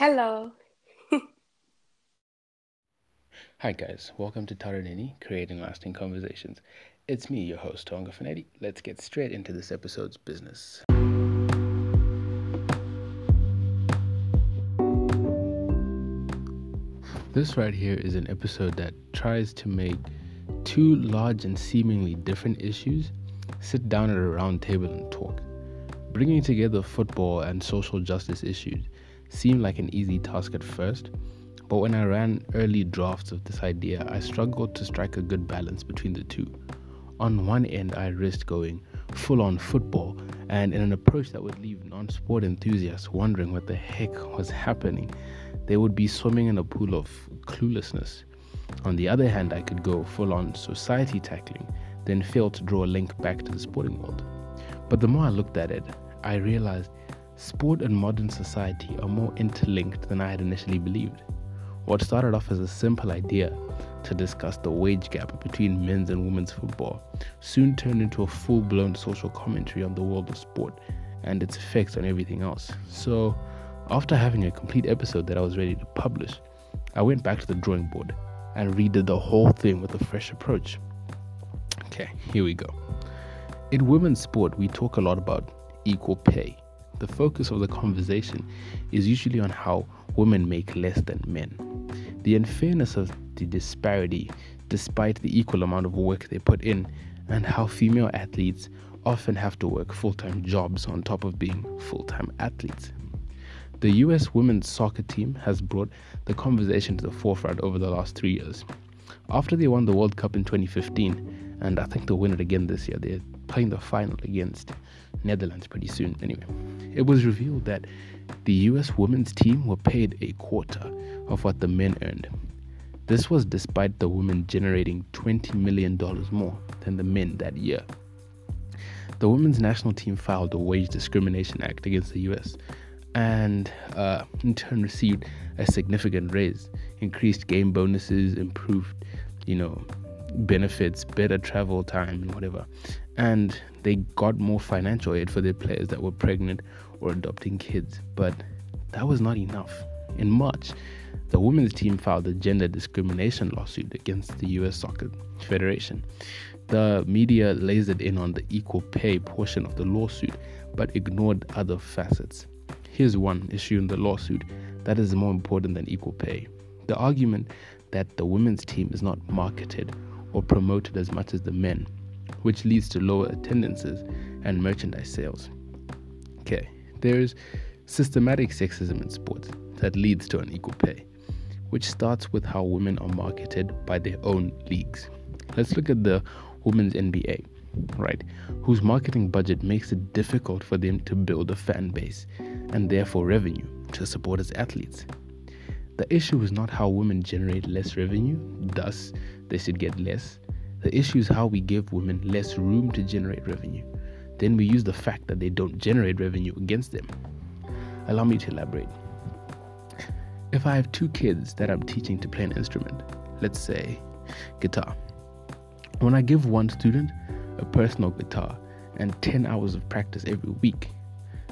Hello. Hi guys, welcome to Taranini, Creating Lasting Conversations. It's me, your host, Tonga Finetti. Let's get straight into this episode's business. This right here is an episode that tries to make two large and seemingly different issues sit down at a round table and talk. Bringing together football and social justice issues seemed like an easy task at first, but when I ran early drafts of this idea, I struggled to strike a good balance between the two. On one end, I risked going full on football and in an approach that would leave non sport enthusiasts wondering what the heck was happening. They would be swimming in a pool of cluelessness. On the other hand, I could go full on society tackling, then fail to draw a link back to the sporting world. But the more I looked at it, I realized sport and modern society are more interlinked than I had initially believed. What started off as a simple idea to discuss the wage gap between men's and women's football soon turned into a full blown social commentary on the world of sport and its effects on everything else. So, after having a complete episode that I was ready to publish, I went back to the drawing board and redid the whole thing with a fresh approach. Okay, here we go. In women's sport, we talk a lot about equal pay. The focus of the conversation is usually on how women make less than men. The unfairness of the disparity, despite the equal amount of work they put in, and how female athletes often have to work full time jobs on top of being full time athletes. The US women's soccer team has brought the conversation to the forefront over the last three years. After they won the World Cup in 2015, and I think they'll win it again this year, they're playing the final against Netherlands pretty soon. Anyway, it was revealed that the US women's team were paid a quarter of what the men earned. This was despite the women generating $20 million more than the men that year. The women's national team filed a wage discrimination act against the US and uh, in turn received a significant raise, increased game bonuses, improved, you know, benefits, better travel time, and whatever. And they got more financial aid for their players that were pregnant or adopting kids. But that was not enough. In March, the women's team filed a gender discrimination lawsuit against the US Soccer Federation. The media lasered in on the equal pay portion of the lawsuit but ignored other facets. Here's one issue in the lawsuit that is more important than equal pay the argument that the women's team is not marketed or promoted as much as the men, which leads to lower attendances and merchandise sales. Okay, there's systematic sexism in sports that leads to unequal pay, which starts with how women are marketed by their own leagues. Let's look at the women's NBA, right? Whose marketing budget makes it difficult for them to build a fan base and therefore revenue to support as athletes. The issue is not how women generate less revenue, thus, they should get less. The issue is how we give women less room to generate revenue. Then we use the fact that they don't generate revenue against them. Allow me to elaborate. If I have two kids that I'm teaching to play an instrument, let's say guitar, when I give one student a personal guitar and 10 hours of practice every week,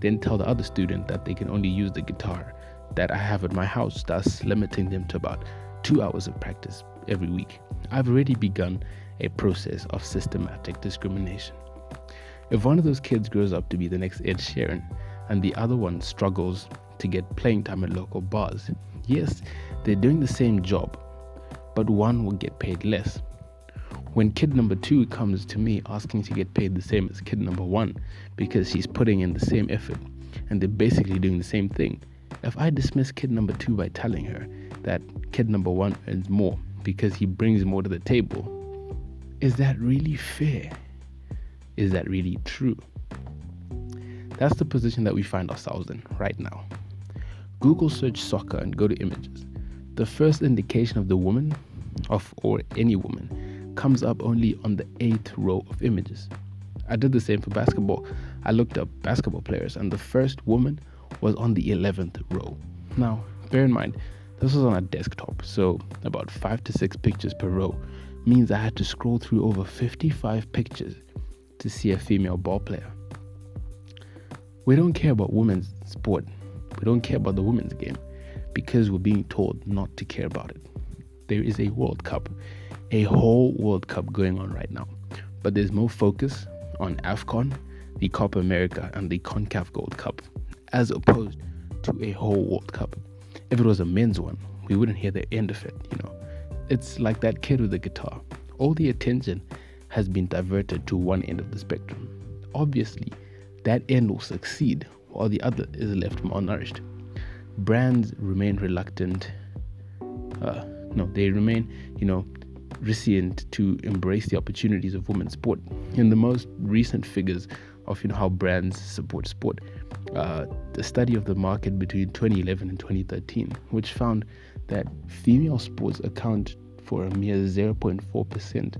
then tell the other student that they can only use the guitar that I have at my house, thus limiting them to about two hours of practice every week. I've already begun a process of systematic discrimination. If one of those kids grows up to be the next Ed Sheeran and the other one struggles to get playing time at local bars, yes, they're doing the same job, but one will get paid less. When kid number two comes to me asking to get paid the same as kid number one because she's putting in the same effort and they're basically doing the same thing, if I dismiss kid number two by telling her that kid number one earns more because he brings more to the table, is that really fair? Is that really true? That's the position that we find ourselves in right now. Google search soccer and go to images. The first indication of the woman, of or any woman, comes up only on the eighth row of images. I did the same for basketball. I looked up basketball players, and the first woman was on the 11th row. Now, bear in mind, this was on a desktop, so about 5 to 6 pictures per row means I had to scroll through over 55 pictures to see a female ball player. We don't care about women's sport. We don't care about the women's game. because we're being told not to care about it. There is a World Cup, a whole World Cup going on right now, but there's more focus on AFCON, the Copa America, and the CONCACAF Gold Cup, as opposed to a whole World Cup. If it was a men's one, we wouldn't hear the end of it, you know. It's like that kid with the guitar. All the attention has been diverted to one end of the spectrum. Obviously, that end will succeed while the other is left malnourished. Brands remain reluctant. Uh, no, they remain, you know, reticent to embrace the opportunities of women's sport. In the most recent figures of you know how brands support sport, uh, the study of the market between 2011 and 2013, which found that female sports account for a mere 0.4%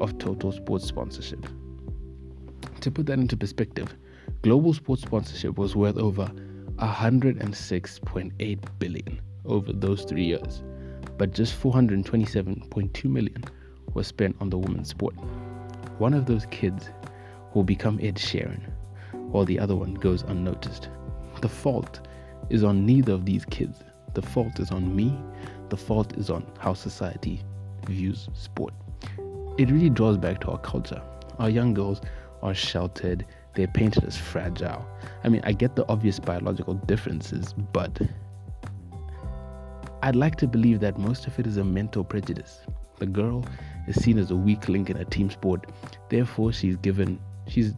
of total sports sponsorship. To put that into perspective, global sports sponsorship was worth over 106.8 billion over those 3 years, but just 427.2 million was spent on the women's sport. One of those kids will become Ed Sheeran, while the other one goes unnoticed. The fault is on neither of these kids. The fault is on me. The fault is on how society views sport. It really draws back to our culture. Our young girls are sheltered, they're painted as fragile. I mean, I get the obvious biological differences, but I'd like to believe that most of it is a mental prejudice. The girl is seen as a weak link in a team sport, therefore, she's given, she's,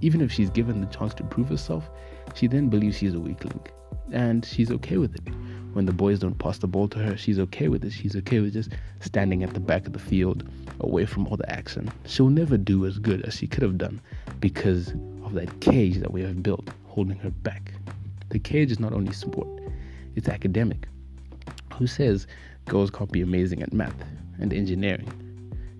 even if she's given the chance to prove herself, she then believes she's a weak link. And she's okay with it when the boys don't pass the ball to her, she's okay with it. She's okay with just standing at the back of the field, away from all the action. She'll never do as good as she could have done because of that cage that we have built holding her back. The cage is not only sport, it's academic. Who says girls can't be amazing at math and engineering?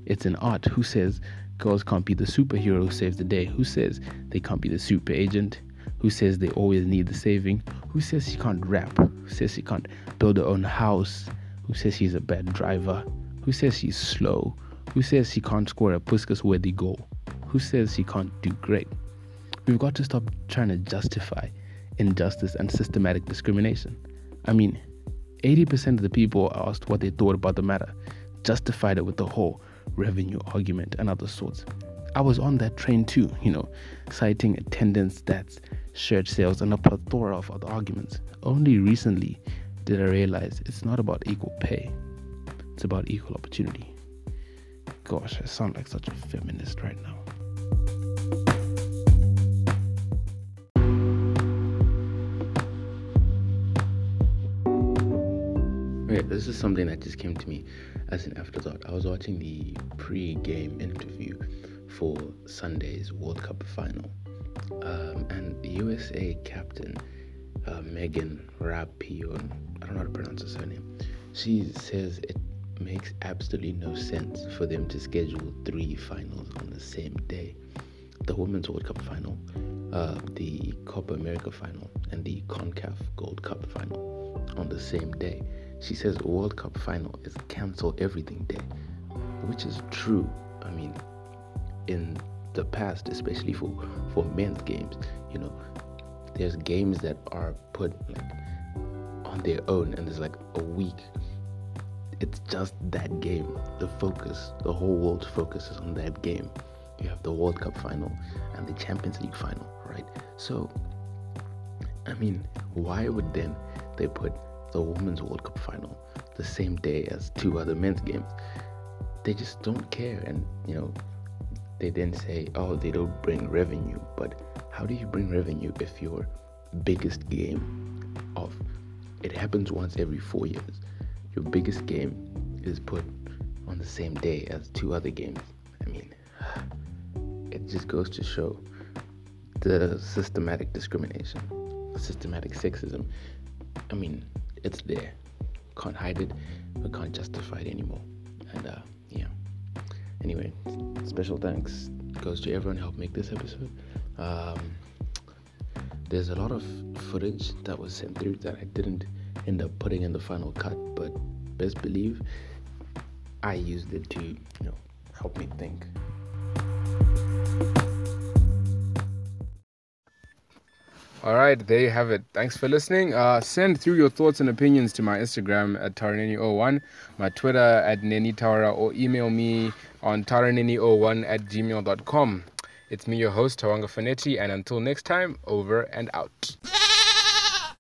It's an art. Who says girls can't be the superhero who saves the day? Who says they can't be the super agent? Who says they always need the saving? Who says she can't rap? Who says she can't build her own house? Who says she's a bad driver? Who says she's slow? Who says she can't score a Puskas worthy goal? Who says she can't do great? We've got to stop trying to justify injustice and systematic discrimination. I mean, 80% of the people asked what they thought about the matter justified it with the whole revenue argument and other sorts. I was on that train too, you know, citing attendance stats, shirt sales, and a plethora of other arguments. Only recently did I realize it's not about equal pay, it's about equal opportunity. Gosh, I sound like such a feminist right now. Okay, this is something that just came to me as an afterthought. I was watching the pre game interview for Sunday's World Cup final. Um, and USA captain uh, Megan Rapinoe, I don't know how to pronounce her surname, she says it makes absolutely no sense for them to schedule three finals on the same day the Women's World Cup final, uh, the Copa America final, and the CONCACAF Gold Cup final on the same day. She says World Cup final is cancel everything day, which is true. I mean, in the past, especially for for men's games, you know, there's games that are put like on their own, and there's like a week. It's just that game. The focus, the whole world focuses on that game. You have the World Cup final and the Champions League final, right? So, I mean, why would then they put the Women's World Cup final the same day as two other men's games? They just don't care, and you know, they then say, oh, they don't bring revenue. But how do you bring revenue if your biggest game of it happens once every four years? Your biggest game is put on the same day as two other games. I mean, it just goes to show the systematic discrimination, systematic sexism. I mean, it's there. Can't hide it, but can't justify it anymore. And uh, yeah. Anyway, special thanks goes to everyone who helped make this episode. Um, there's a lot of footage that was sent through that I didn't end up putting in the final cut, but best believe I used it to, you know, help me think. All right, there you have it. Thanks for listening. Uh, send through your thoughts and opinions to my Instagram at taraneni01, my Twitter at nenitara, or email me on taraneni01 at gmail.com. It's me, your host, Tawanga Fanetti, and until next time, over and out.